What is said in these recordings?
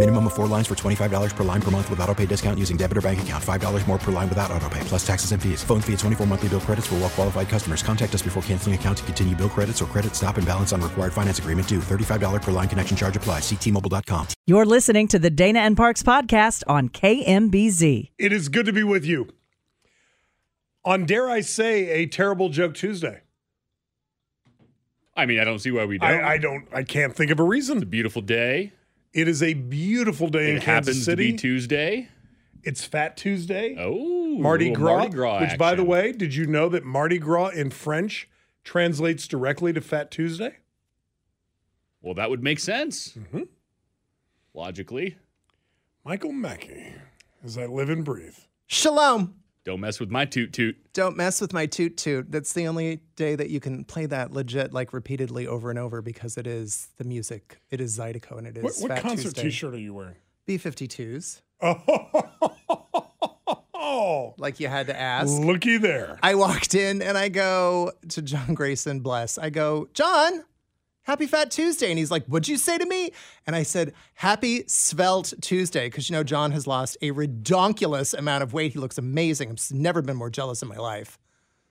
Minimum of four lines for $25 per line per month with auto pay discount using debit or bank account. $5 more per line without auto pay, plus taxes and fees. Phone fee at 24 monthly bill credits for well qualified customers. Contact us before canceling account to continue bill credits or credit stop and balance on required finance agreement due. $35 per line connection charge applies. Ctmobile.com. You're listening to the Dana and Parks podcast on KMBZ. It is good to be with you on, dare I say, a terrible joke Tuesday. I mean, I don't see why we don't. I, I don't. I can't think of a reason. It's a beautiful day. It is a beautiful day in It Kansas happens City. to be Tuesday. it's Fat Tuesday. Oh, Mardi little Gras. Mardi Gras which, by the way, did you know that Mardi Gras in French translates directly to Fat Tuesday? Well, that would make sense. Mm-hmm. Logically, Michael Mackey, as I live and breathe. Shalom. Don't mess with my toot toot. Don't mess with my toot toot. That's the only day that you can play that legit, like repeatedly over and over because it is the music. It is Zydeco and it is What, what Fat concert Tuesday. T-shirt are you wearing? B 52s. Oh, Like you had to ask. looky there. I walked in and I go to John Grayson, bless. I go, John, happy Fat Tuesday. And he's like, What'd you say to me? And I said, Happy Svelte Tuesday. Because, you know, John has lost a redonkulous amount of weight. He looks amazing. I've never been more jealous in my life.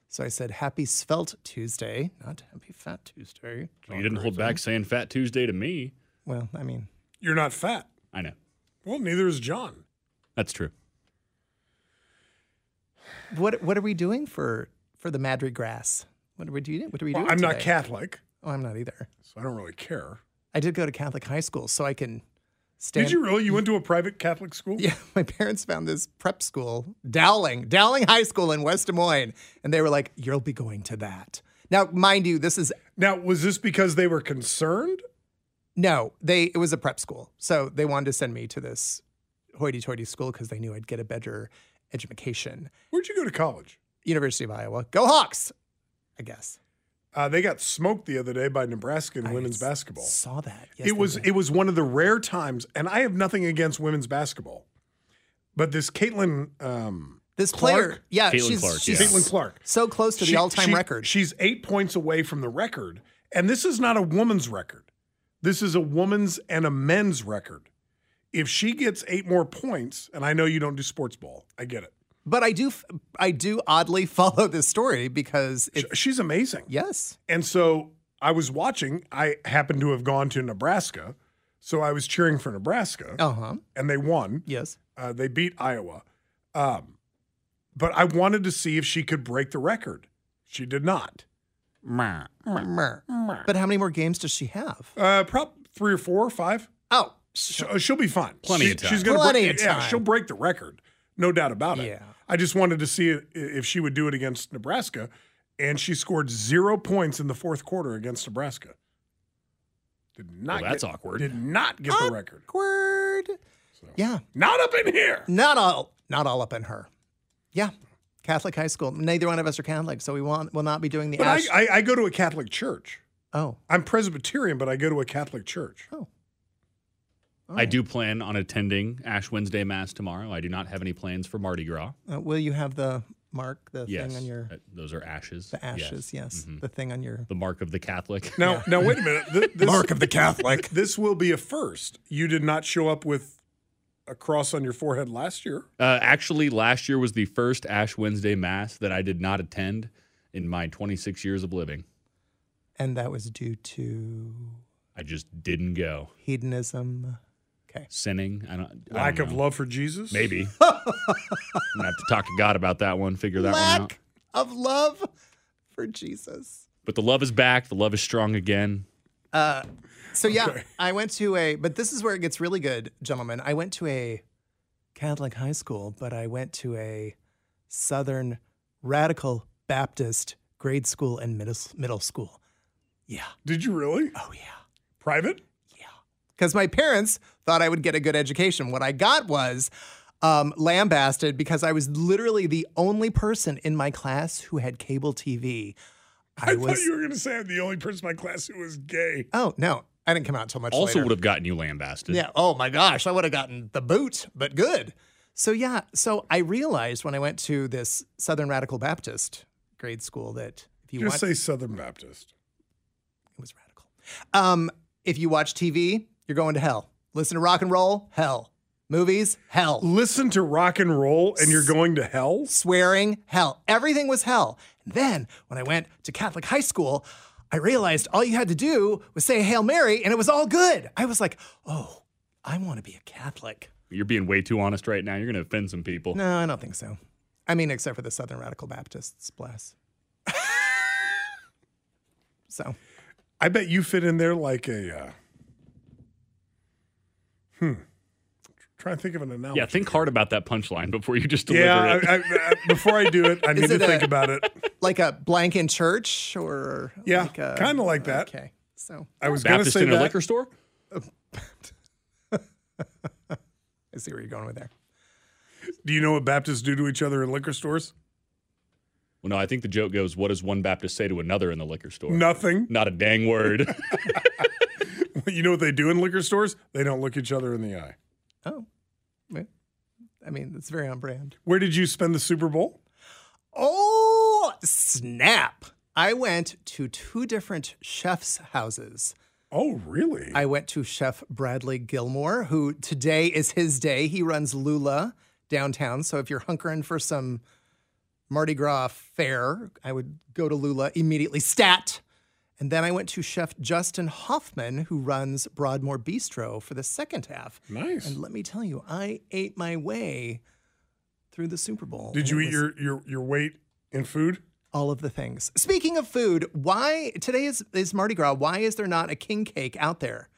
So I said, Happy Svelte Tuesday, not Happy Fat Tuesday. you didn't hold back saying Fat Tuesday to me. Well, I mean, You're not fat. I know Well, neither is John. that's true. what what are we doing for for the Madrid grass? What are we doing? What are we Well, doing? I'm not today? Catholic, Oh, I'm not either. so I don't really care. I did go to Catholic high school, so I can stand. Did you really? You went to a private Catholic school? Yeah, my parents found this prep school, Dowling, Dowling High School in West Des Moines, and they were like, "You'll be going to that." Now, mind you, this is Now, was this because they were concerned? no, they it was a prep school, so they wanted to send me to this hoity-toity school because they knew I'd get a better education. Where'd you go to college? University of Iowa, go Hawks! I guess Uh, they got smoked the other day by Nebraska in I women's s- basketball. Saw that. Yes, it was did. it was one of the rare times, and I have nothing against women's basketball, but this Caitlin um, this Clark? player. Yeah, Caitlin she's, Clark, she's yeah. Caitlin Clark. so close to She- the all-time she- record. She's eight points away from the record, and this is not a woman's record. This is a woman's and a men's record. If she gets eight more points, and I know you don't do sports ball, I get it. But I do, I do oddly follow this story because it. She's amazing. Yes. And so I was watching. I happened to have gone to Nebraska, so I was cheering for Nebraska, Uh huh. and they won. Yes. Uh, they beat Iowa. Um, but I wanted to see if she could break the record. She did not. But how many more games does she have? Uh, prop three or four or five. Oh, Sh- uh, She'll be fine. Plenty She- of time. She's gonna Plenty break, of Yeah, time. she'll break the record, no doubt about it. Yeah. I just wanted to see if she would do it against Nebraska, and she scored zero points in the fourth quarter against Nebraska. Did not. Well, that's get, awkward. Did not get the record. awkward. Yeah. Not up in here. Not all. Not all up in her. Yeah. Catholic high school. Neither one of us are Catholic, so we want will not be doing the But I. I, I go to a Catholic church. oh. I'm Presbyterian, but I go to a Catholic church. Oh. I do plan on attending Ash Wednesday Mass tomorrow. I do not have any plans for Mardi Gras. Uh, will you have the mark, the Yes, thing on your uh, those are ashes. the ashes? Yes, Mhm. the thing on your The mark of the Catholic. Now, now wait a minute. Th- This, mark of the Catholic. this will be a first. You did not show up with a cross on your forehead last year. Uh, actually, last year was the first Ash Wednesday Mass that I did not attend in my 26 years of living. and that was due to I just didn't go. hedonism. Okay. Sinning. I don't. I Lack don't of know. love for Jesus. Maybe. I'm gonna have to talk to God about that one. Figure that one out. Lack of love for Jesus. But the love is back. The love is strong again. Uh, So yeah, Okay. I went to a, but this is where it gets really good, gentlemen. I went to a Catholic high school, but I went to a Southern Radical Baptist grade school and middle middle school. Yeah, Did you really? oh yeah. Private? Because my parents thought I would get a good education. What I got was um, lambasted because I was literally the only person in my class who had cable TV. I, I thought was. you were going to say I'm the only person in my class who was gay. Oh no, I didn't come out until much Also later. would have gotten you lambasted. Yeah. Oh my gosh, I would have gotten the boot, but good. So yeah, so I realized when I went to this Southern Radical Baptist grade school that if you Just watch, say Southern Baptist. it was radical. Um, if you watch TV, you're going to hell. Listen to rock and roll, hell. Movies, hell. Listen to rock and roll and you're going to hell? Swearing, hell. Everything was hell. And then when I went to Catholic high school, I realized all you had to do was say Hail Mary and it was all good. I was like, oh, I want to be a Catholic. You're being way too honest right now. You're going to offend some people. No, I don't think so. I mean, except for the Southern Radical Baptists, bless. so, I bet you fit in there like a. Uh, hmm. Trying to think of an analogy. Yeah, think hard about that punchline before you just deliver Yeah, it. I, I, I, before I do it, I need Is to a- think about it. like a blank in church or Yeah, like kinda like that. Okay, so I was going to Baptist say in a liquor store? I see where you're going with there. Do you know what Baptists do to each other in liquor stores? Well, no, I think the joke goes, what does one Baptist say to another in the liquor store? Nothing. Not a dang word. You know what they do in liquor stores? They don't look each other in the eye. Oh, I mean, it's very on brand. Where did you spend the Super Bowl? Oh, snap! I went to two different chefs' houses. Oh, really? I went to Chef Bradley Gilmore, who today is his day. He runs Lula downtown. So if you're hunkering for some Mardi Gras fare, I would go to Lula immediately. Stat. And then I went to Chef Justin Hoffman, who runs Broadmoor Bistro for the second half. Nice. And let me tell you, I ate my way through the Super Bowl. Did you eat your, your, your weight in food? all of the things? Speaking of food, why today is, is Mardi Gras? Why is there not a king cake out there?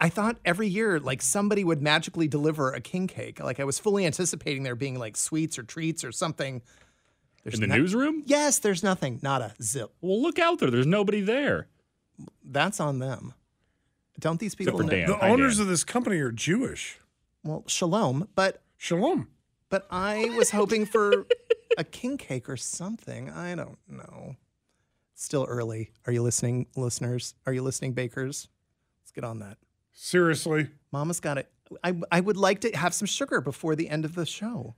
I thought every year, like somebody would magically deliver a king cake. Like I was fully anticipating there being like sweets or treats or something. There's in the no- newsroom? Yes, there's nothing. Not a Zip. Well, look out there. There's nobody there. That's on them. Don't these people know? Dan. The Hi, owners Dan. of this company are Jewish. Well, shalom. But Shalom. but I was hoping for a king cake or something. I don't know. Still early. Are you listening, listeners? Are you listening, bakers? Let's get on that. Seriously. Mama's got it. I, I would like to have some sugar before the end of the show.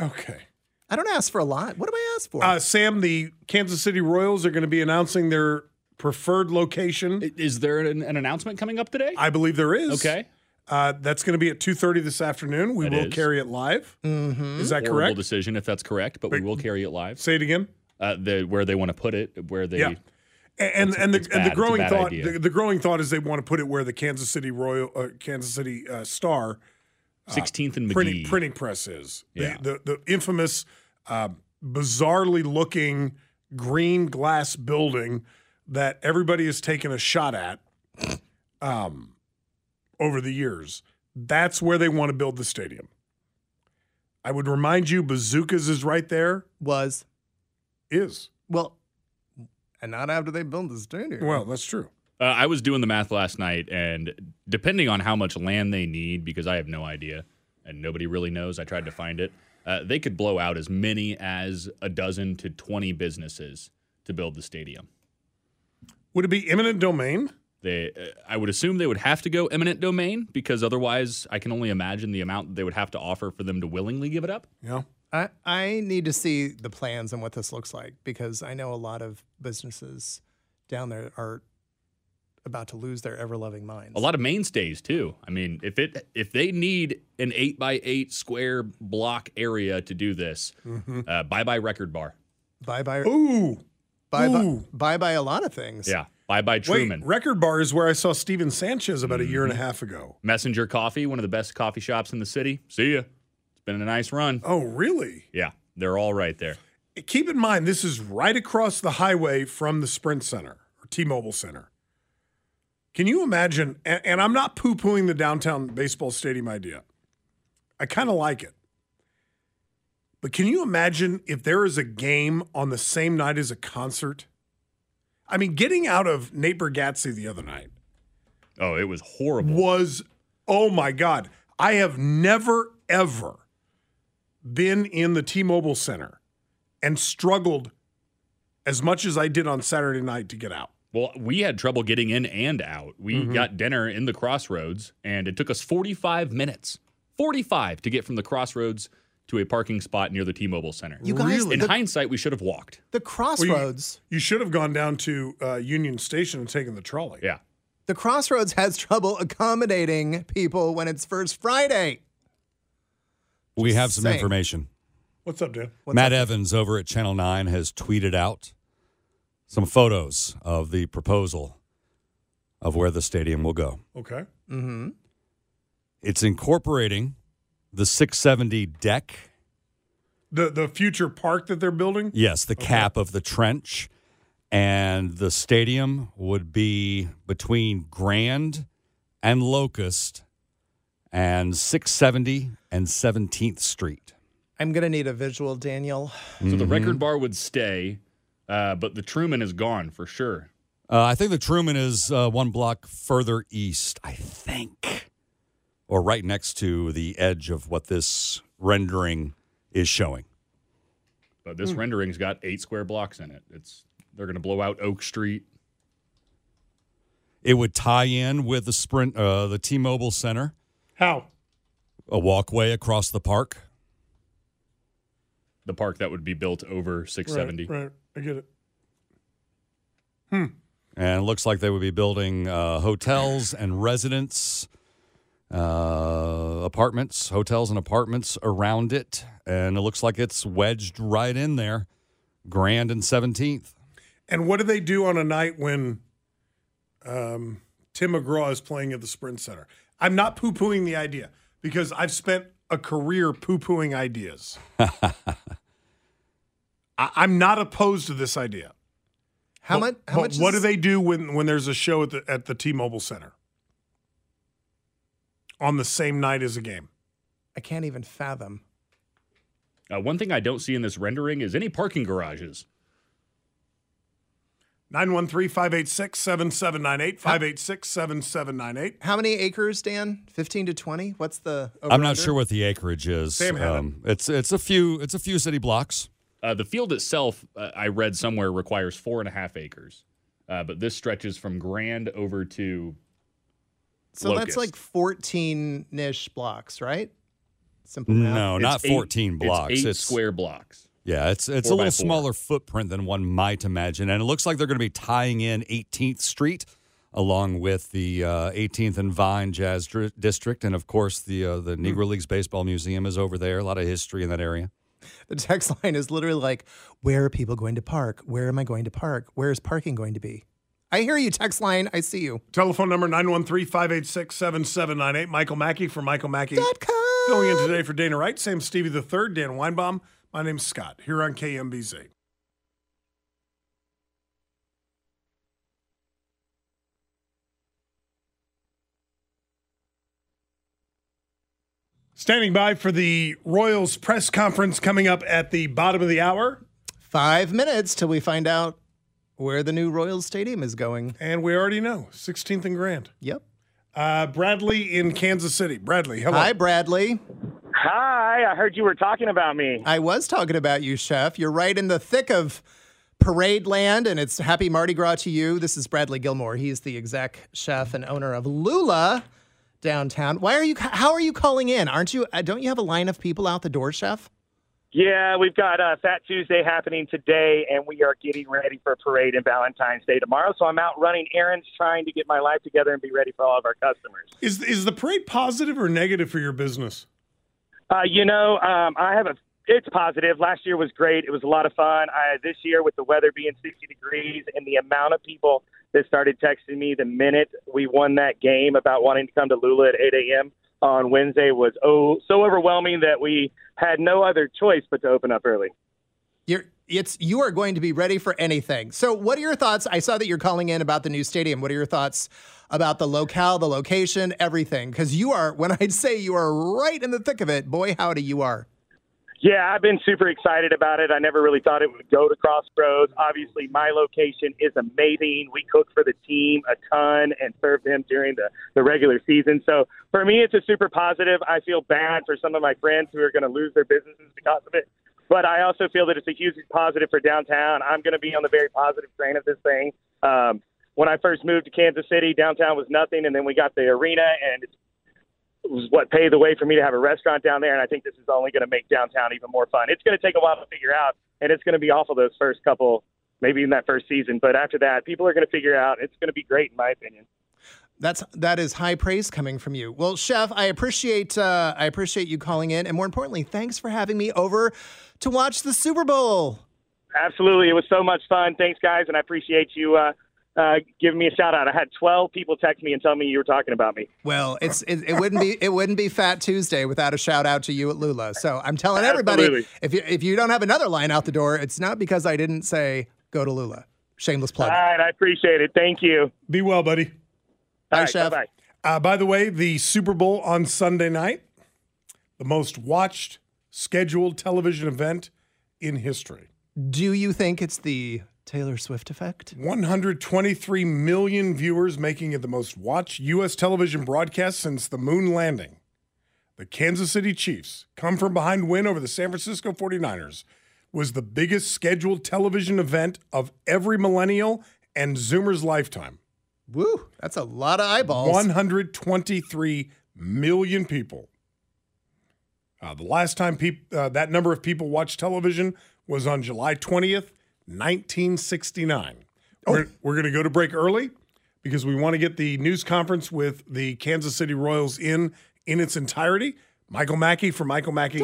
Okay. I don't ask for a lot. What do I ask for? Uh, Sam, the Kansas City Royals are going to be announcing their preferred location. I- Is there an, an announcement coming up today? I believe there is. okay. Uh, that's going to be at 2.30 this afternoon. We That will is. carry it live. mm-hmm. Is that Horrible correct? decision if that's correct, but we will carry it live. Say it again. Uh, the where they want to put it, where they Yeah. And and the it's and bad. the It's a growing bad thought idea. the, the growing thought is they want to put it where the Kansas City Royal uh, Kansas City uh, Star 16th and McGee. printing printing press is Yeah. the, the the infamous uh, bizarrely looking green glass building that everybody has taken a shot at um, over the years. That's where they want to build the stadium. I would remind you, Bazookas is right there. Was Is well, and not after they build the stadium. well, that's true. Uh, I was doing the math last night, and depending on how much land they need, because I have no idea and nobody really knows, I tried to find it. Uh, they could blow out as many as a dozen to 20 businesses to build the stadium. Would it be eminent domain? They, uh, I would assume they would have to go eminent domain because otherwise, I can only imagine the amount they would have to offer for them to willingly give it up. Yeah. I, I need to see the plans and what this looks like because I know a lot of businesses down there are about to lose their ever loving minds. A lot of mainstays too. I mean, if it eh. if they need an eight by eight square block area to do this, mm-hmm. uh, bye bye record bar. bye bye Ooh. bye bye bye bye a lot of things. Yeah, bye bye Truman. Wait, Record Bar is where I saw Steven Sanchez about a year and a mm-hmm. half ago. Messenger Coffee, one of the best coffee shops in the city. See ya. It's been a nice run. Oh, really? Yeah, they're all right there. Keep in mind, this is right across the highway from the Sprint Center or T-Mobile Center. Can you imagine? And, and I'm not poo pooing the downtown baseball stadium idea. I kind of like it. But can you imagine if there is a game on the same night as a concert? I mean, getting out of Nate Bargatze the other night Oh, it was horrible. was, oh my God. I have never, ever been in the T Mobile Center and struggled as much as I did on Saturday night to get out. Well, we had trouble getting in and out. We Mm-hmm. got dinner in the crossroads, and it took us 45 minutes 45 to get from the crossroads to a parking spot near the T Mobile Center. You guys, In the, hindsight, we should have walked. the Well, you- crossroads. You, should have gone down to uh, Union Station and taken the trolley. Yeah. The crossroads has trouble accommodating people when it's first Friday. We have some saying. information. What's up, Dan? What's Matt up? Evans over at Channel 9 has tweeted out some photos of the proposal of where the stadium will go. Okay. Mm-hmm. It's incorporating the 670 deck. The the future park that they're building? Yes, the cap of the trench. And the stadium would be between Grand and Locust and 670 and 17th Street. I'm gonna need a visual, Daniel. So the record bar would stay, uh, but the Truman is gone for sure. Uh, I think the Truman is uh, one block further east, I think, or right next to the edge of what this rendering is showing. But this rendering's got eight square blocks in it. It's they're going to blow out Oak Street. It would tie in with the Sprint, uh, the T-Mobile Center, How? a walkway across the park. the park that would be built over 670. Right, right. I get it. Hmm. And it looks like they would be building uh, hotels and residents, uh, apartments, hotels and apartments around it. And it looks like it's wedged right in there, Grand and 17th. And what do they do on a night when um, Tim McGraw is playing at the Sprint Center? I'm not poo pooing the idea because I've spent a career poo pooing ideas. I, I'm not opposed to this idea. How But- much? How but much? what is- do they do when, when there's a show at the at the T-Mobile Center on the same night as a game? I can't even fathom. Uh, one thing I don't see in this rendering is any parking garages. 913-586-7798, 586-7798. How many acres, Dan? 15 to 20? What's the? I'm not over-under? sure what the acreage is. Sam had it. Um, it's it's a few it's a few city blocks. Uh, the field itself, uh, I read somewhere, requires four and a half acres. Uh, but this stretches from Grand over to So that's like 14 ish blocks, right? Simple math. No, It's not eight- 14 blocks. It's eight It's square blocks. Yeah, it's it's Four a little four. smaller footprint than one might imagine, and it looks like they're going to be tying in 18th Street along with the uh, 18th and Vine Jazz Dri- District, and of course the uh, the Negro Leagues Baseball Museum is over there. A lot of history in that area. The text line is literally like, Where are people going to park? Where am I going to park? Where is parking going to be? I hear you, text line. I see you. Telephone number 913-586-7798. Michael Mackey from Michael Mackey. Filling in today for Dana Wright. Sam Stevie the third, Dan Weinbaum. My name's Scott here on KMBZ. Standing by for the Royals press conference coming up at the bottom of the hour. Five minutes till we find out where the new Royals Stadium is going. And we already know 16th and Grand. Yep. Uh, Bradley in Kansas City. Bradley, hello. Hi, Bradley. Hi, I heard you were talking about me. I was talking about you, Chef. You're right in the thick of Parade Land, and it's Happy Mardi Gras to you. This is Bradley Gilmore. He's the exec chef and owner of Lula downtown. Why are you? How are you calling in? Aren't you? uh, Don't you have a line of people out the door, Chef? Yeah, we've got uh, Fat Tuesday happening today, and we are getting ready for a Parade and Valentine's Day tomorrow. So I'm out running errands, trying to get my life together and be ready for all of our customers. Is, is the parade positive or negative for your business? Uh, you know, um, I have a. It's positive. Last year was great. It was a lot of fun. I, this year, with the weather being 60 degrees and the amount of people that started texting me the minute we won that game about wanting to come to Lula at 8 a.m. on Wednesday was oh so overwhelming that we had no other choice but to open up early. You're it's you are going to be ready for anything. So, what are your thoughts? I saw that you're calling in about the new stadium. What are your thoughts about the locale, the location, everything? Because you are, when I say you are right in the thick of it, boy, howdy, you are. Yeah, I've been super excited about it. I never really thought it would go to Crossroads. Obviously, my location is amazing. We cook for the team a ton and serve them during the, the regular season. So for me, it's a super positive. I feel bad for some of my friends who are going to lose their businesses because of it. But I also feel that it's a huge positive for downtown. I'm going to be on the very positive train of this thing. Um, when I first moved to Kansas City, downtown was nothing, and then we got the arena, and it's was what paved the way for me to have a restaurant down there. And I think this is only going to make downtown even more fun. It's going to take a while to figure out, and it's going to be awful those first couple, maybe in that first season. But after that, people are going to figure out. It's going to be great, in my opinion. That's that is high praise coming from you. Well, chef, I appreciate uh, I appreciate you calling in, and more importantly, thanks for having me over to watch the Super Bowl. Absolutely, it was so much fun. Thanks, guys, and I appreciate you uh, uh, giving me a shout out. I had 12 people text me and tell me you were talking about me. Well, it's it, it wouldn't be it wouldn't be Fat Tuesday without a shout out to you at Lula. So I'm telling everybody Absolutely. if you if you don't have another line out the door, it's not because I didn't say go to Lula. Shameless plug. All right, I appreciate it. Thank you. Be well, buddy. Bye, All right, chef. bye-bye. Uh, by the way, the Super Bowl on Sunday night, the most watched scheduled television event in history. Do you think it's the Taylor Swift effect? 123 million viewers, making it the most watched U.S. television broadcast since the moon landing. The Kansas City Chiefs come from behind win over the San Francisco 49ers was the biggest scheduled television event of every millennial and Zoomer's lifetime. Woo, that's a lot of eyeballs. 123 million people. Uh, the last time peop- uh, that number of people watched television was on July 20th, 1969. We're, we're going to go to break early because we want to get the news conference with the Kansas City Royals in in its entirety. Michael Mackey from Michael Mackey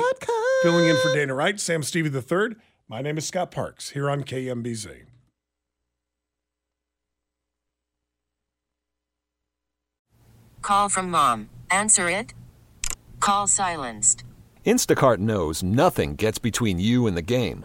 filling in for Dana Wright, Sam Stevie III. My name is Scott Parks here on KMBZ. Call from mom. Answer it. Call silenced. Instacart knows nothing gets between you and the game.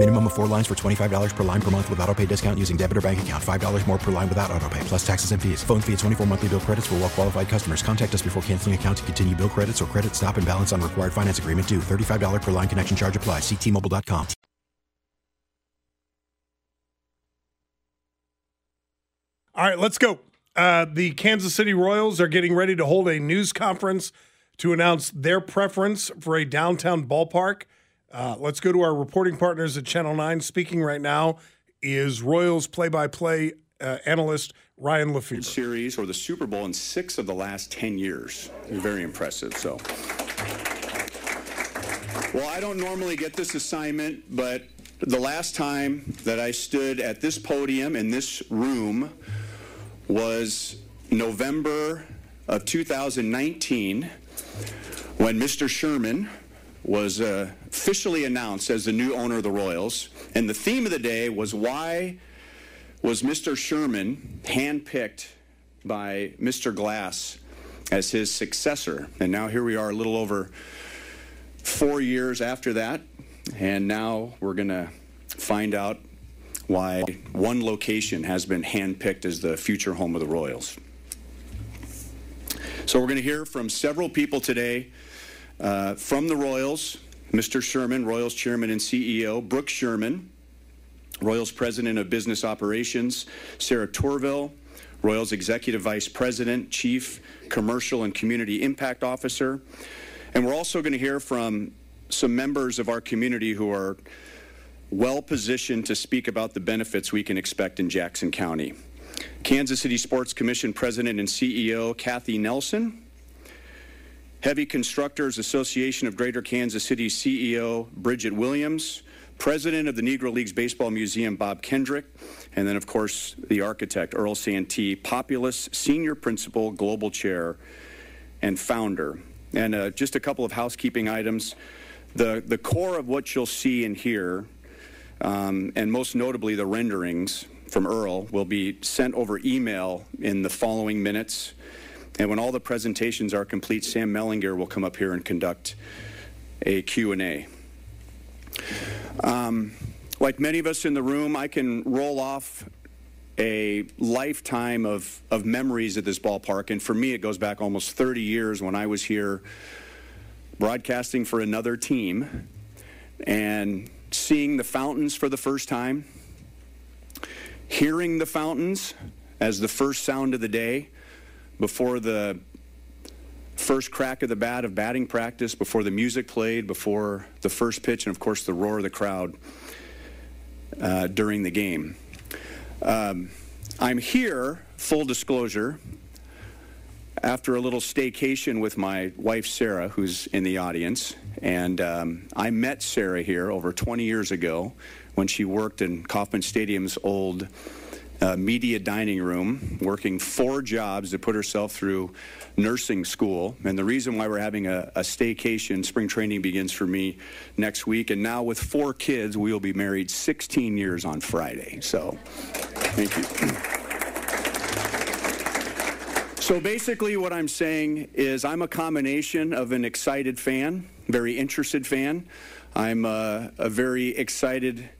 Minimum of four lines for $25 per line per month with auto pay discount using debit or bank account. $5 more per line without auto pay, plus taxes and fees. Phone fee at 24 monthly bill credits for well qualified customers. Contact us before canceling account to continue bill credits or credit stop and balance on required finance agreement due. $35 per line connection charge applies. Ctmobile.com. All right, let's go. Uh, the Kansas City Royals are getting ready to hold a news conference to announce their preference for a downtown ballpark. Uh, let's go to our reporting partners at Channel 9. Speaking right now is Royals play by play analyst Ryan Lefebvre. Series or the Super Bowl in six of the last 10 years. Very impressive. So. Well, I don't normally get this assignment, but the last time that I stood at this podium in this room was November of 2019 when Mr. Sherman was uh, officially announced as the new owner of the Royals. And the theme of the day was why was Mr. Sherman handpicked by Mr. Glass as his successor? And now here we are a little over four years after that. And now we're going to find out why one location has been handpicked as the future home of the Royals. So we're going to hear from several people today uh, from the Royals. Mr. Sherman, Royals Chairman and CEO, Brooks Sherman, Royals President of Business Operations, Sarah Tourville, Royals Executive Vice President, Chief Commercial and Community Impact Officer. And we're also going to hear from some members of our community who are well positioned to speak about the benefits we can expect in Jackson County. Kansas City Sports Commission President and CEO Kathy Nelson, Heavy Constructors Association of Greater Kansas City CEO Bridget Williams, President of the Negro Leagues Baseball Museum Bob Kendrick, and then, of course, the architect Earl Santee, Populous Senior Principal, Global Chair, and Founder. And uh, just a couple of housekeeping items. The, the core of what you'll see and hear, um, and most notably the renderings from Earl, will be sent over email in the following minutes. And when all the presentations are complete, Sam Mellinger will come up here and conduct a Q&A. Um, like many of us in the room, I can roll off a lifetime of, of memories at this ballpark. And for me, it goes back almost 30 years when I was here broadcasting for another team and seeing the fountains for the first time, hearing the fountains as the first sound of the day before the first crack of the bat of batting practice, before the music played, before the first pitch, and of course the roar of the crowd uh, during the game. Um, I'm here, full disclosure, after a little staycation with my wife Sarah, who's in the audience. And um, I met Sarah here over 20 years ago when she worked in Kauffman Stadium's old uh, media dining room, working four jobs to put herself through nursing school. And the reason why we're having a, a staycation, spring training begins for me next week. And now with four kids, we will be married 16 years on Friday. So thank you. So basically, what I'm saying is I'm a combination of an excited fan, very interested fan. I'm a, a very excited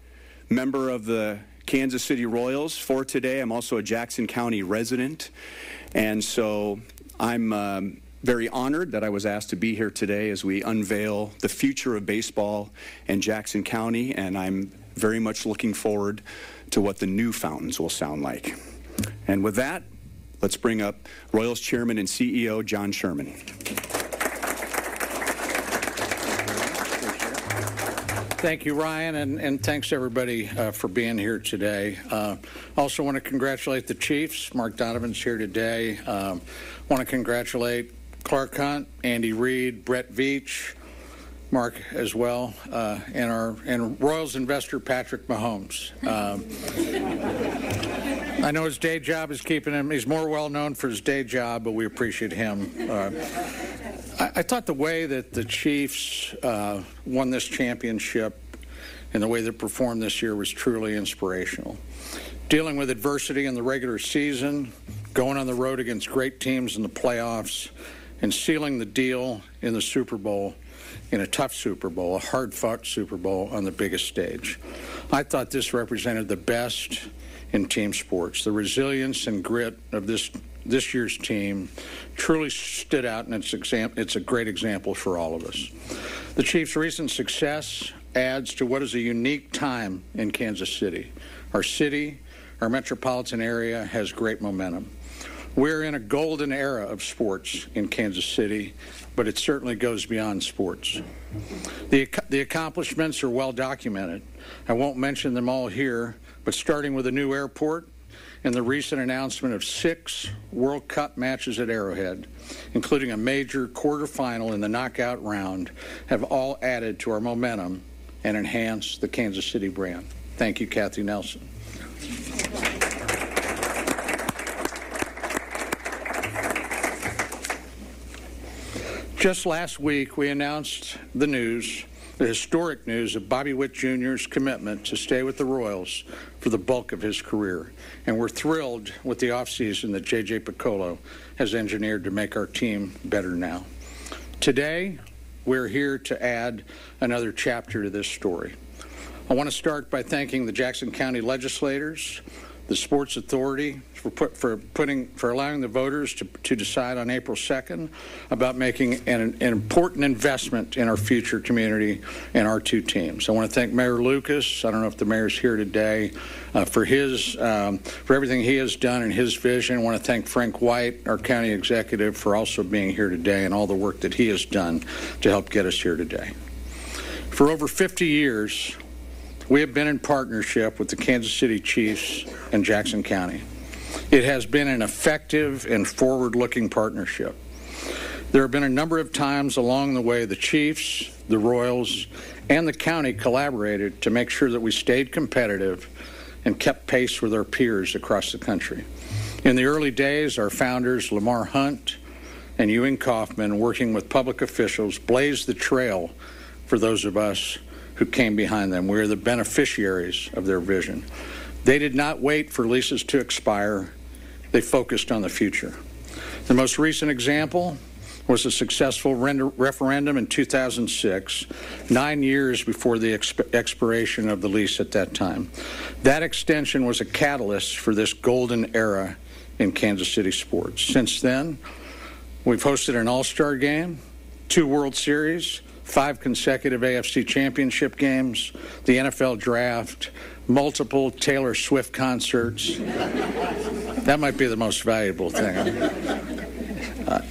member of the Kansas City Royals for today. I'm also a Jackson County resident. And so I'm um, very honored that I was asked to be here today as we unveil the future of baseball in Jackson County. And I'm very much looking forward to what the new fountains will sound like. And with that, let's bring up Royals Chairman and CEO John Sherman. Thank you, Ryan, and, and thanks everybody uh, for being here today. Uh, also want to congratulate the Chiefs. Mark Donovan's here today. Um, want to congratulate Clark Hunt, Andy Reid, Brett Veach, Mark as well, uh, and our and Royals investor Patrick Mahomes. Um, I know his day job is keeping him. He's more well known for his day job, but we appreciate him. Uh, I, thought the way that the Chiefs uh, won this championship and the way they performed this year was truly inspirational. Dealing with adversity in the regular season, going on the road against great teams in the playoffs, and sealing the deal in the Super Bowl in a tough Super Bowl, a hard fought Super Bowl on the biggest stage. I thought this represented the best in team sports. The resilience and grit of this this year's team truly stood out, and it's, exam- it's a great example for all of us. The Chiefs' recent success adds to what is a unique time in Kansas City. Our city, our metropolitan area has great momentum. We're in a golden era of sports in Kansas City, but it certainly goes beyond sports. The, the accomplishments are well documented. I won't mention them all here, but starting with a new airport and the recent announcement of six World Cup matches at Arrowhead, including a major quarterfinal in the knockout round, have all added to our momentum and enhanced the Kansas City brand. Thank you, Kathy Nelson. Just last week, we announced the news, the historic news of Bobby Witt Jr.'s commitment to stay with the Royals for the bulk of his career. And we're thrilled with the offseason that J.J. Picollo has engineered to make our team better now. Today, we're here to add another chapter to this story. I want to start by thanking the Jackson County legislators, the Sports Authority for, put, for putting for allowing the voters to, to decide on April 2nd about making an, an, important investment in our future community and our two teams. I want to thank Mayor Lucas. I don't know if the mayor's here today uh, for his um, for everything he has done and his vision. I want to thank Frank White, our county executive, for also being here today and all the work that he has done to help get us here today. For over 50 years, we have been in partnership with the Kansas City Chiefs and Jackson County. It has been an effective and forward looking partnership. There have been a number of times along the way the Chiefs, the Royals, and the county collaborated to make sure that we stayed competitive and kept pace with our peers across the country. In the early days, our founders, Lamar Hunt and Ewing Kauffman, working with public officials, blazed the trail for those of us who came behind them. We are the beneficiaries of their vision. They did not wait for leases to expire, they focused on the future. The most recent example was a successful referendum in 2006, nine years before the exp- expiration of the lease at that time. That extension was a catalyst for this golden era in Kansas City sports. Since then, we've hosted an All Star game, two World Series, five consecutive AFC championship games, the NFL draft, multiple Taylor Swift concerts. that might be the most valuable thing. Uh,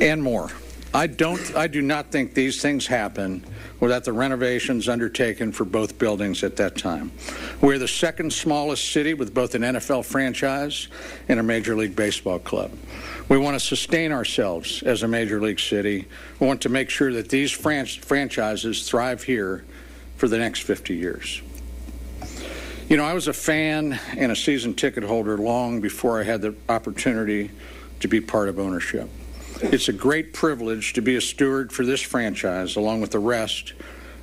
and more. I don't I do not think these things happen without the renovations undertaken for both buildings at that time. We're the second smallest city with both an NFL franchise and a Major League Baseball club. We want to sustain ourselves as a Major League city. We want to make sure that these fran- franchises thrive here for the next 50 years. You know, I was a fan and a season ticket holder long before I had the opportunity to be part of ownership. It's a great privilege to be a steward for this franchise along with the rest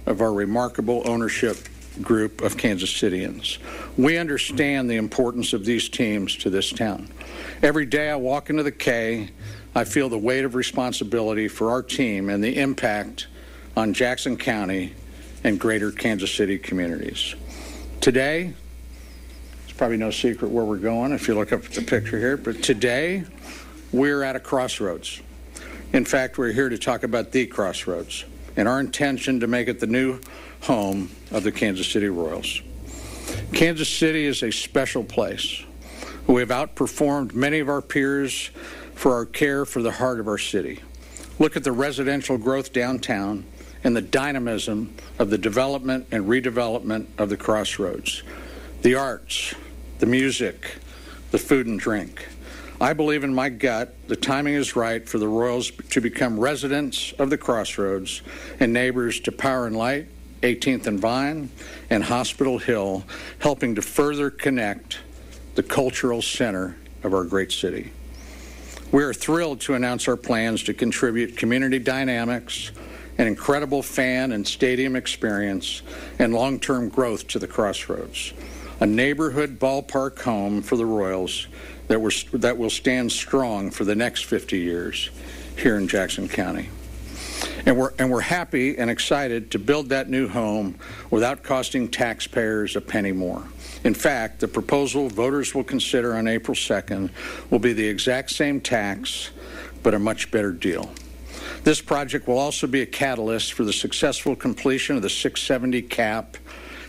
of our remarkable ownership group of Kansas Cityans. We understand the importance of these teams to this town. Every day I walk into the K, I feel the weight of responsibility for our team and the impact on Jackson County and greater Kansas City communities. Today, it's probably no secret where we're going if you look up at the picture here, but today we're at a crossroads. In fact, we're here to talk about the crossroads and our intention to make it the new home of the Kansas City Royals. Kansas City is a special place. We have outperformed many of our peers for our care for the heart of our city. Look at the residential growth downtown and the dynamism of the development and redevelopment of the crossroads, the arts, the music, the food and drink. I believe in my gut the timing is right for the Royals to become residents of the crossroads and neighbors to Power and Light, 18th and Vine, and Hospital Hill, helping to further connect the cultural center of our great city. We are thrilled to announce our plans to contribute community dynamics, an incredible fan and stadium experience, and long term growth to the crossroads. A neighborhood ballpark home for the Royals that, were, that will stand strong for the next 50 years here in Jackson County. And we're, and we're happy and excited to build that new home without costing taxpayers a penny more. In fact, the proposal voters will consider on April 2nd will be the exact same tax, but a much better deal. This project will also be a catalyst for the successful completion of the 670 cap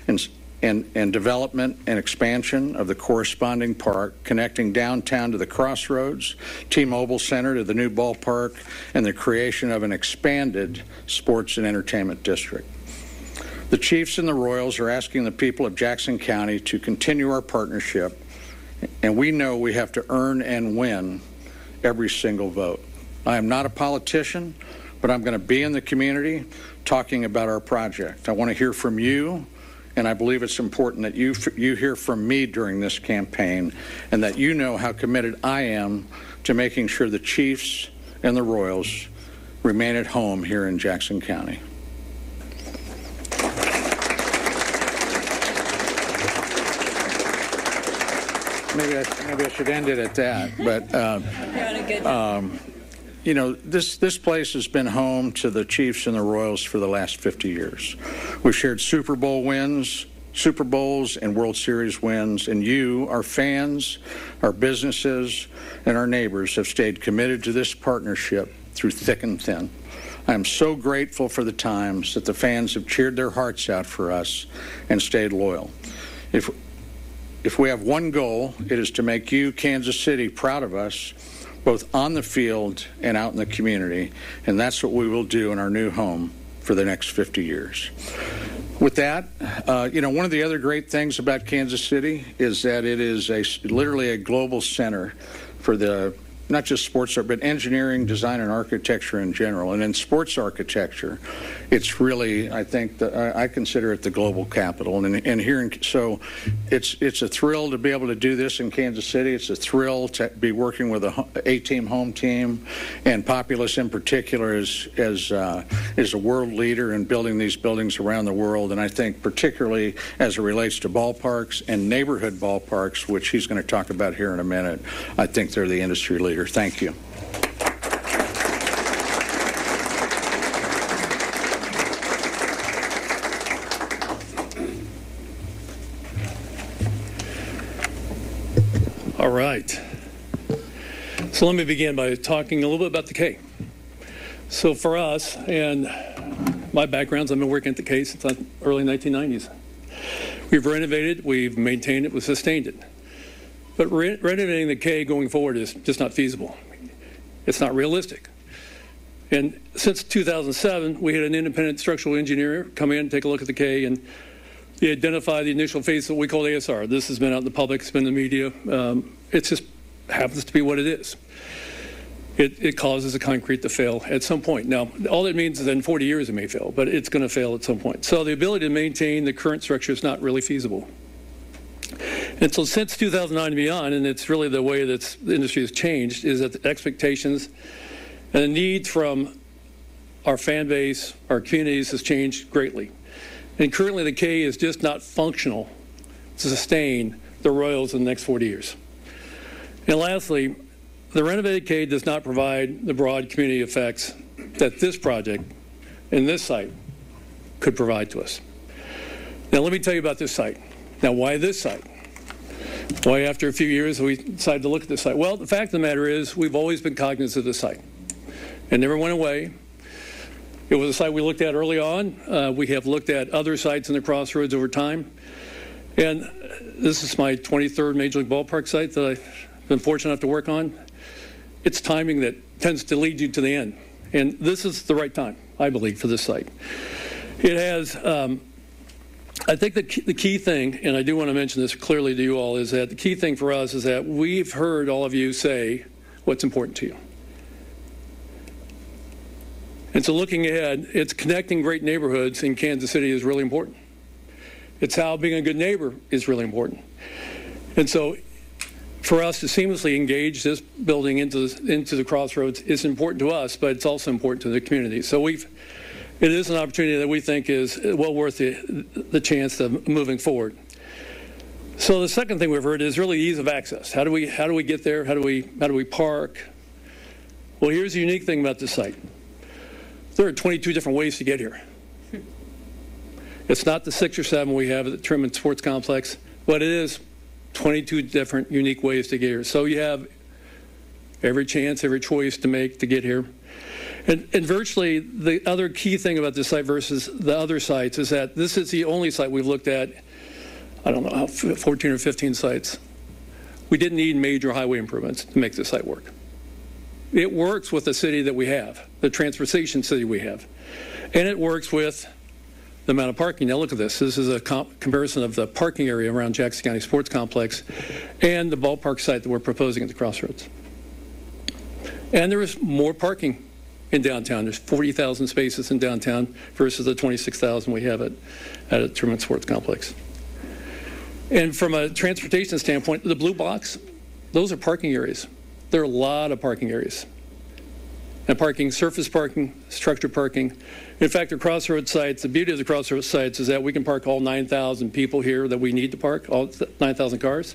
and and, and development and expansion of the corresponding park, connecting downtown to the crossroads, T Mobile Center to the new ballpark, and the creation of an expanded sports and entertainment district. The Chiefs and the Royals are asking the people of Jackson County to continue our partnership, and we know we have to earn and win every single vote. I am not a politician, but I'm going to be in the community talking about our project. I want to hear from you and I believe it's important that you, you hear from me during this campaign and that you know how committed I am to making sure the Chiefs and the Royals remain at home here in Jackson County. Maybe I, maybe I should end it at that. But uh, um, you know, this this place has been home to the Chiefs and the Royals for the last 50 years. We've shared Super Bowl wins, Super Bowls, and World Series wins, and you, our fans, our businesses, and our neighbors have stayed committed to this partnership through thick and thin. I am so grateful for the times that the fans have cheered their hearts out for us and stayed loyal. If if we have one goal, it is to make you, Kansas City, proud of us, both on the field and out in the community. And that's what we will do in our new home for the next 50 years. With that, uh, you know, one of the other great things about Kansas City is that it is a literally a global center for the not just sports art, but engineering, design, and architecture in general. And in sports architecture, it's really, I think, the, I consider it the global capital. And, and here, in, so it's it's a thrill to be able to do this in Kansas City. It's a thrill to be working with a A-team home team, and Populous in particular is as uh, is a world leader in building these buildings around the world. And I think particularly as it relates to ballparks and neighborhood ballparks, which he's going to talk about here in a minute, I think they're the industry leader. Thank you. All right. So let me begin by talking a little bit about the K. So for us, and my backgrounds, I've been working at the K since the early 1990s. We've renovated, we've maintained it, we've sustained it. But re- renovating the K going forward is just not feasible. It's not realistic. And since 2007, we had an independent structural engineer come in, take a look at the K, and they identify the initial phase that we call ASR. This has been out in the public, it's been in the media. Um, it just happens to be what it is. It, it, causes the concrete to fail at some point. Now, all that means is in 40 years it may fail, but it's going to fail at some point. So the ability to maintain the current structure is not really feasible. And so since 2009 and beyond, and it's really the way that the industry has changed, is that the expectations and the needs from our fan base, our communities has changed greatly. And currently the K is just not functional to sustain the Royals in the next 40 years. And lastly, the renovated K does not provide the broad community effects that this project and this site could provide to us. Now let me tell you about this site. Now why this site? Why after a few years we decided to look at the site? Well, the fact of the matter is we've always been cognizant of the site. It never went away. It was a site we looked at early on. Uh, we have looked at other sites in the crossroads over time. And this is my 23rd Major League Ballpark site that I've been fortunate enough to work on. It's timing that tends to lead you to the end. And this is the right time, I believe, for this site. It has, um, I think the key, the key thing, and I do want to mention this clearly to you all, is that the key thing for us is that we've heard all of you say what's important to you. And so looking ahead, it's connecting great neighborhoods in Kansas City is really important. It's how being a good neighbor is really important. And so for us to seamlessly engage this building into into the crossroads is important to us, but it's also important to the community. So we've it is an opportunity that we think is well worth the, the chance of moving forward. So the second thing we've heard is really ease of access. How do we how do we get there? How do we how do we park? Well, here's the unique thing about this site. There are 22 different ways to get here. Hmm. It's not the six or seven we have at the Truman Sports Complex, but it is 22 different unique ways to get here. So you have every chance, every choice to make to get here. And, and, virtually the other key thing about this site versus the other sites is that this is the only site we've looked at, I don't know, 14 or 15 sites. We didn't need major highway improvements to make this site work. It works with the city that we have, the transportation city we have. And it works with the amount of parking. Now look at this. This is a comp- comparison of the parking area around Jackson County Sports Complex and the ballpark site that we're proposing at the crossroads. And there is more parking in downtown. There's 40,000 spaces in downtown versus the 26,000 we have at, at Truman Sports Complex. And from a transportation standpoint, the blue box, those are parking areas. There are a lot of parking areas. and parking, surface parking, structured parking. In fact, the crossroads sites, the beauty of the crossroads sites is that we can park all 9,000 people here that we need to park, all 9,000 cars,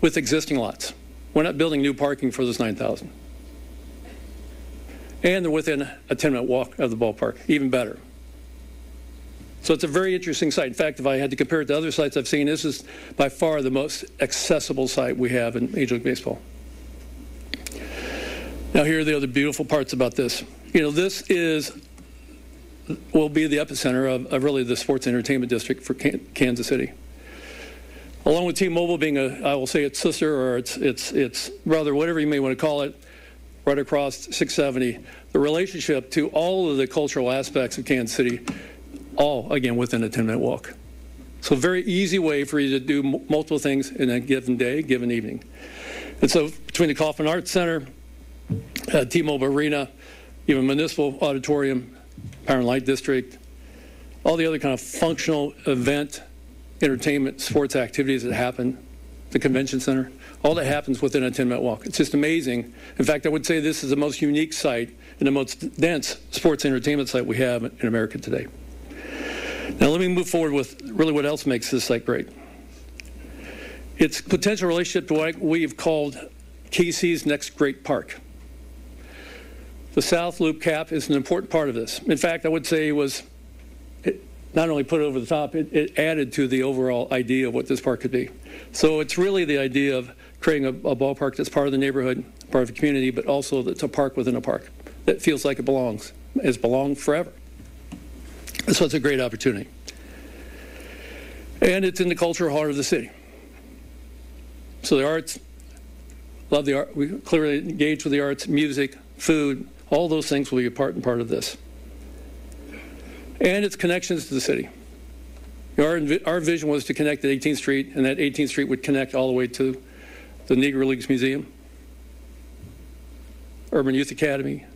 with existing lots. We're not building new parking for those 9,000. And they're within a 10 minute walk of the ballpark, even better. So it's a very interesting site. In fact, if I had to compare it to other sites I've seen, this is by far the most accessible site we have in Major League Baseball. Now, here are the other beautiful parts about this. You know, this is will be the epicenter of, of really the sports entertainment district for Kansas City. Along with T-Mobile being a, I will say its sister or its its its brother, whatever you may want to call it, right across 670, the relationship to all of the cultural aspects of Kansas City all again within a 10 minute walk. So, very easy way for you to do multiple things in a given day, given evening. And so, between the Kauffman Arts Center, uh, T Mobile Arena, even Municipal Auditorium, Power and Light District, all the other kind of functional event, entertainment, sports activities that happen, the convention center, all that happens within a 10 minute walk. It's just amazing. In fact, I would say this is the most unique site and the most dense sports entertainment site we have in America today. Now, let me move forward with really what else makes this site great. Its potential relationship to what we've called KC's next great park. The South Loop cap is an important part of this. In fact, I would say it was it not only put over the top, it, it, added to the overall idea of what this park could be. So it's really the idea of creating a, a ballpark that's part of the neighborhood, part of the community, but also that's a park within a park that feels like it belongs, has belonged forever. So it's a great opportunity. And it's in the cultural heart of the city. So the arts, love the art. We clearly engage with the arts, music, food, all those things will be a part and part of this. And its connections to the city. Our, our vision was to connect at 18th Street, and that 18th Street would connect all the way to the Negro Leagues Museum, Urban Youth Academy,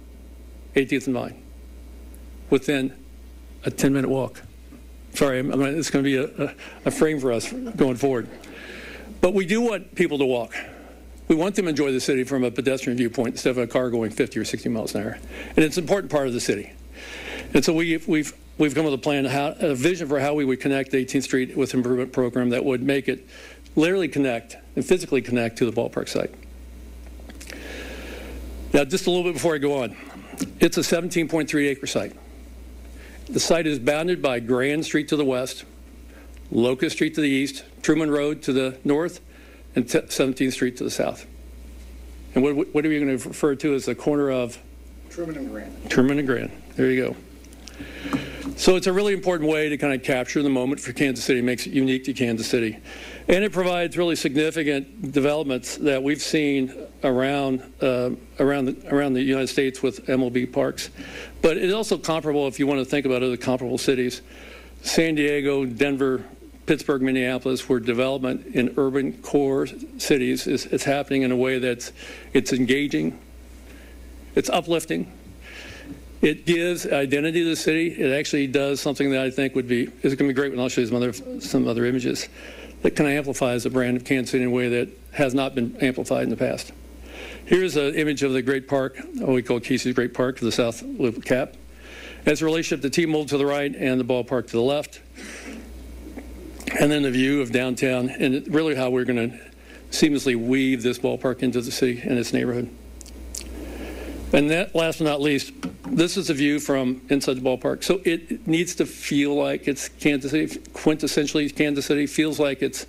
18th and Vine, within a 10 minute walk. Sorry, I'm, I'm, it's going to be a, a, frame for us going forward. But we do want people to walk. We want them to enjoy the city from a pedestrian viewpoint instead of a car going 50 or 60 miles an hour. And it's an important part of the city. And so we, we've, we've come with a plan, a vision for how we would connect 18th Street with improvement program that would make it literally connect and physically connect to the ballpark site. Now, just a little bit before I go on, it's a 17.3 acre site. The site is bounded by Grand Street to the west, Locust Street to the east, Truman Road to the north, and 17th Street to the south. And what, what are we going to refer to as the corner of? Truman and Grand. Truman and Grand. There you go. So it's a really important way to kind of capture the moment for Kansas City, it makes it unique to Kansas City. And it provides really significant developments that we've seen around uh, around the, around the United States with MLB parks. But it's also comparable if you want to think about other comparable cities. San Diego, Denver, Pittsburgh, Minneapolis, where development in urban core cities is, is happening in a way that's it's engaging, it's uplifting, it gives identity to the city. It actually does something that I think would be is going to be great. And I'll show you some other some other images that of amplifies the brand of Kansas City in a way that has not been amplified in the past. Here's an image of the Great Park, what we call KC's Great Park to the south loop cap. As a relationship to T-Mobile to the right and the ballpark to the left. And then the view of downtown and really how we're going to seamlessly weave this ballpark into the city and its neighborhood. And that, last but not least, this is a view from inside the ballpark. So it needs to feel like it's Kansas City, quintessentially Kansas City, feels like it's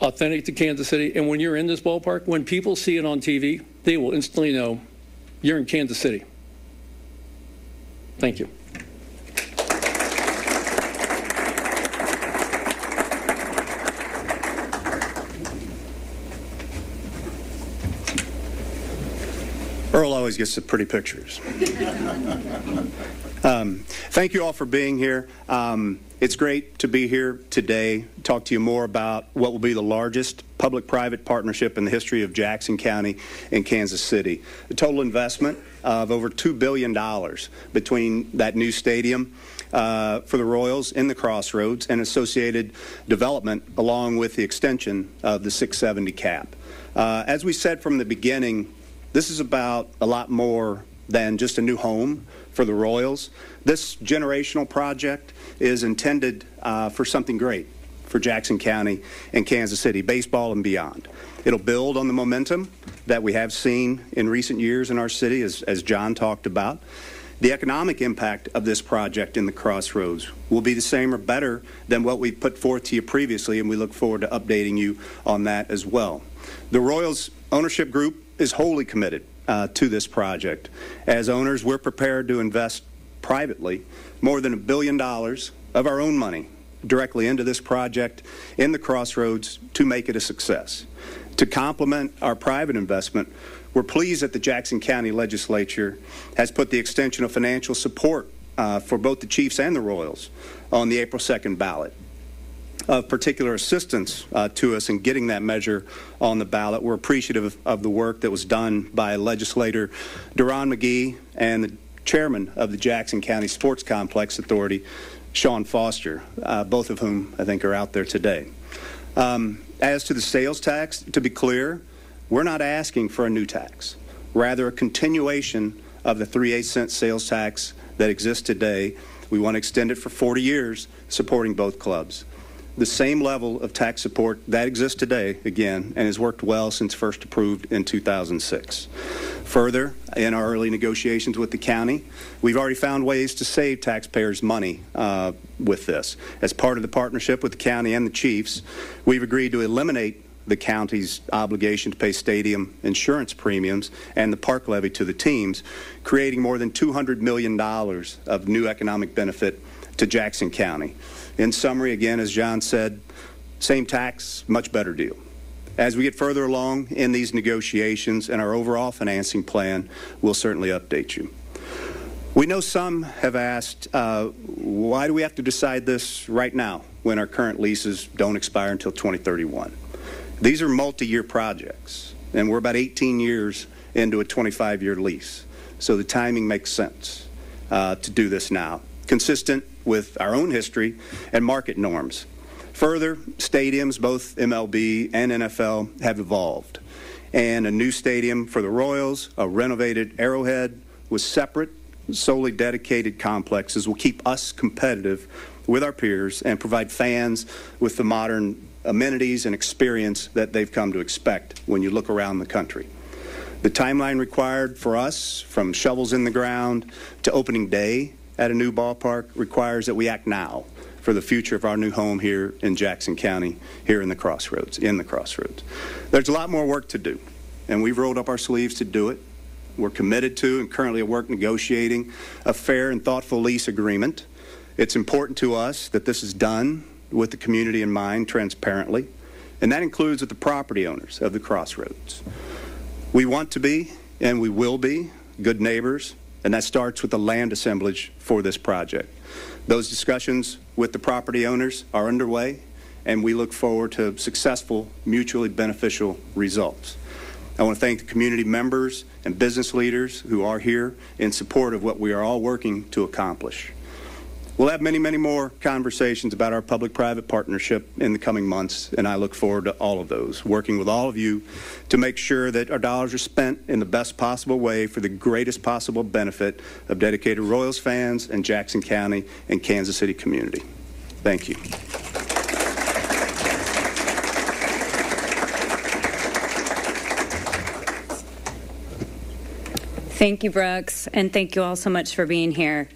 authentic to Kansas City. And when you're in this ballpark, when people see it on TV, they will instantly know you're in Kansas City. Thank you. Earl always gets the pretty pictures. um, thank you all for being here. Um, it's great to be here today, talk to you more about what will be the largest public private partnership in the history of Jackson County and Kansas City. The total investment of over $2 billion between that new stadium uh, for the Royals in the Crossroads and associated development, along with the extension of the 670 cap. Uh, as we said from the beginning, this is about a lot more than just a new home for the Royals. This generational project is intended uh, for something great for Jackson County and Kansas City, baseball and beyond. It'll build on the momentum that we have seen in recent years in our city, as, as John talked about. The economic impact of this project in the Crossroads will be the same or better than what we put forth to you previously, and we look forward to updating you on that as well. The Royals ownership group is wholly committed uh, to this project. As owners, we're prepared to invest privately more than a billion dollars of our own money directly into this project in the Crossroads to make it a success. To complement our private investment, we're pleased that the Jackson County Legislature has put the extension of financial support uh, for both the Chiefs and the Royals on the April 2nd ballot. Of particular assistance uh, to us in getting that measure on the ballot. We're appreciative of, of the work that was done by legislator DaRon McGee and the chairman of the Jackson County Sports Complex Authority, Sean Foster, uh, both of whom I think are out there today. Um, as to the sales tax, to be clear, we're not asking for a new tax, rather, a continuation of the 3 8 cent sales tax that exists today. We want to extend it for 40 years, supporting both clubs. The same level of tax support that exists today, again, and has worked well since first approved in 2006. Further, in our early negotiations with the county, we've already found ways to save taxpayers money uh, with this. As part of the partnership with the county and the chiefs, we've agreed to eliminate the county's obligation to pay stadium insurance premiums and the park levy to the teams, creating more than $200 million of new economic benefit to Jackson County. In summary, again, as John said, same tax, much better deal. As we get further along in these negotiations and our overall financing plan, we'll certainly update you. We know some have asked, uh, why do we have to decide this right now when our current leases don't expire until 2031? These are multi-year projects, and we're about 18 years into a 25-year lease. So the timing makes sense uh, to do this now, consistent with our own history and market norms. Further, stadiums, both MLB and NFL, have evolved. And a new stadium for the Royals, a renovated Arrowhead, with separate, solely dedicated complexes will keep us competitive with our peers and provide fans with the modern amenities and experience that they've come to expect when you look around the country. The timeline required for us, from shovels in the ground to opening day at a new ballpark, requires that we act now for the future of our new home here in Jackson County, here in the Crossroads, in the Crossroads. There's a lot more work to do, and we've rolled up our sleeves to do it. We're committed to and currently at work negotiating a fair and thoughtful lease agreement. It's important to us that this is done with the community in mind transparently, and that includes with the property owners of the crossroads. We want to be, and we will be, good neighbors, and that starts with the land assemblage for this project. Those discussions with the property owners are underway, and we look forward to successful, mutually beneficial results. I want to thank the community members and business leaders who are here in support of what we are all working to accomplish. We'll have many, many more conversations about our public private partnership in the coming months, and I look forward to all of those, working with all of you to make sure that our dollars are spent in the best possible way for the greatest possible benefit of dedicated Royals fans and Jackson County and Kansas City community. Thank you. Thank you, Brooks, and thank you all so much for being here.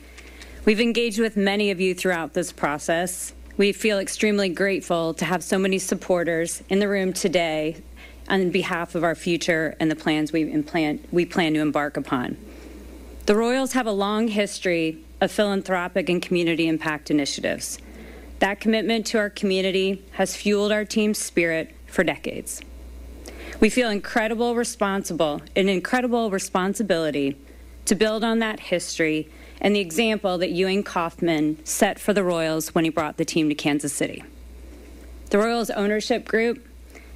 We've engaged with many of you throughout this process. We feel extremely grateful to have so many supporters in the room today on behalf of our future and the plans we plan, we plan to embark upon. The Royals have a long history of philanthropic and community impact initiatives. That commitment to our community has fueled our team's spirit for decades. We feel incredible responsible, an incredible responsibility to build on that history and the example that Ewing Kauffman set for the Royals when he brought the team to Kansas City. The Royals ownership group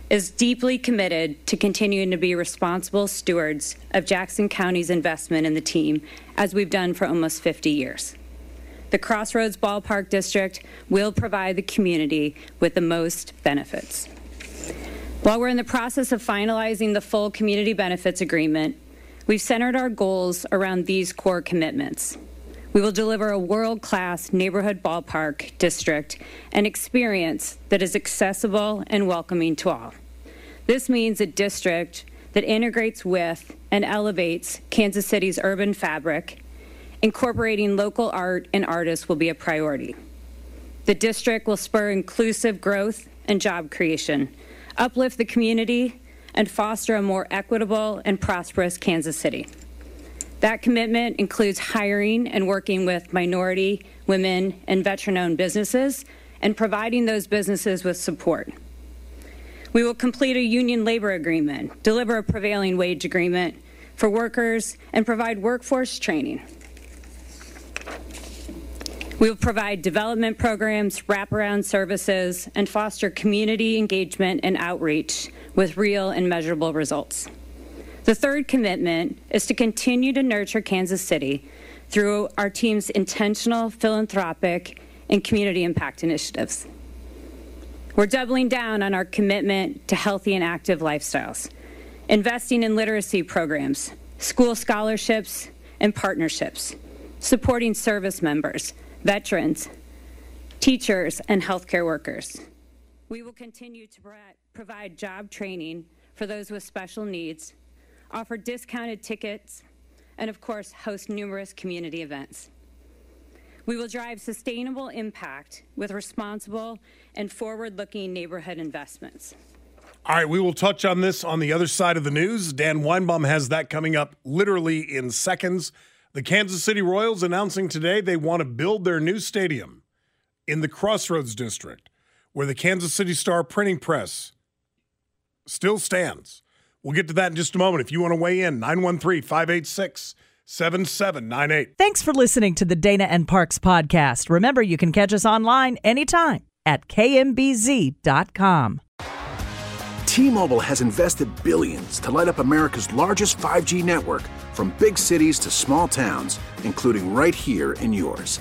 is deeply committed to continuing to be responsible stewards of Jackson County's investment in the team, as we've done for almost 50 years. The Crossroads Ballpark District will provide the community with the most benefits. While we're in the process of finalizing the full community benefits agreement, we've centered our goals around these core commitments. We will deliver a world class neighborhood ballpark district an experience that is accessible and welcoming to all. This means a district that integrates with and elevates Kansas City's urban fabric. Incorporating local art and artists will be a priority. The district will spur inclusive growth and job creation, uplift the community, and foster a more equitable and prosperous Kansas City. That commitment includes hiring and working with minority, women, and veteran owned businesses and providing those businesses with support. We will complete a union labor agreement, deliver a prevailing wage agreement for workers, and provide workforce training. We will provide development programs, wraparound services, and foster community engagement and outreach with real and measurable results. The third commitment is to continue to nurture Kansas City through our team's intentional philanthropic and community impact initiatives. We're doubling down on our commitment to healthy and active lifestyles, investing in literacy programs, school scholarships, and partnerships, supporting service members, veterans, teachers, and healthcare workers. We will continue to provide job training for those with special needs offer discounted tickets, and of course, host numerous community events. We will drive sustainable impact with responsible and forward looking neighborhood investments. All right, we will touch on this on the other side of the news. Dan Weinbaum has that coming up literally in seconds. The Kansas City Royals announcing today they want to build their new stadium in the Crossroads District, where the Kansas City Star printing press still stands. We'll get to that in just a moment. If you want to weigh in, 913 586 7798. Thanks for listening to the Dana and Parks podcast. Remember, you can catch us online anytime at kmbz.com. T Mobile has invested billions to light up America's largest 5G network from big cities to small towns, including right here in yours.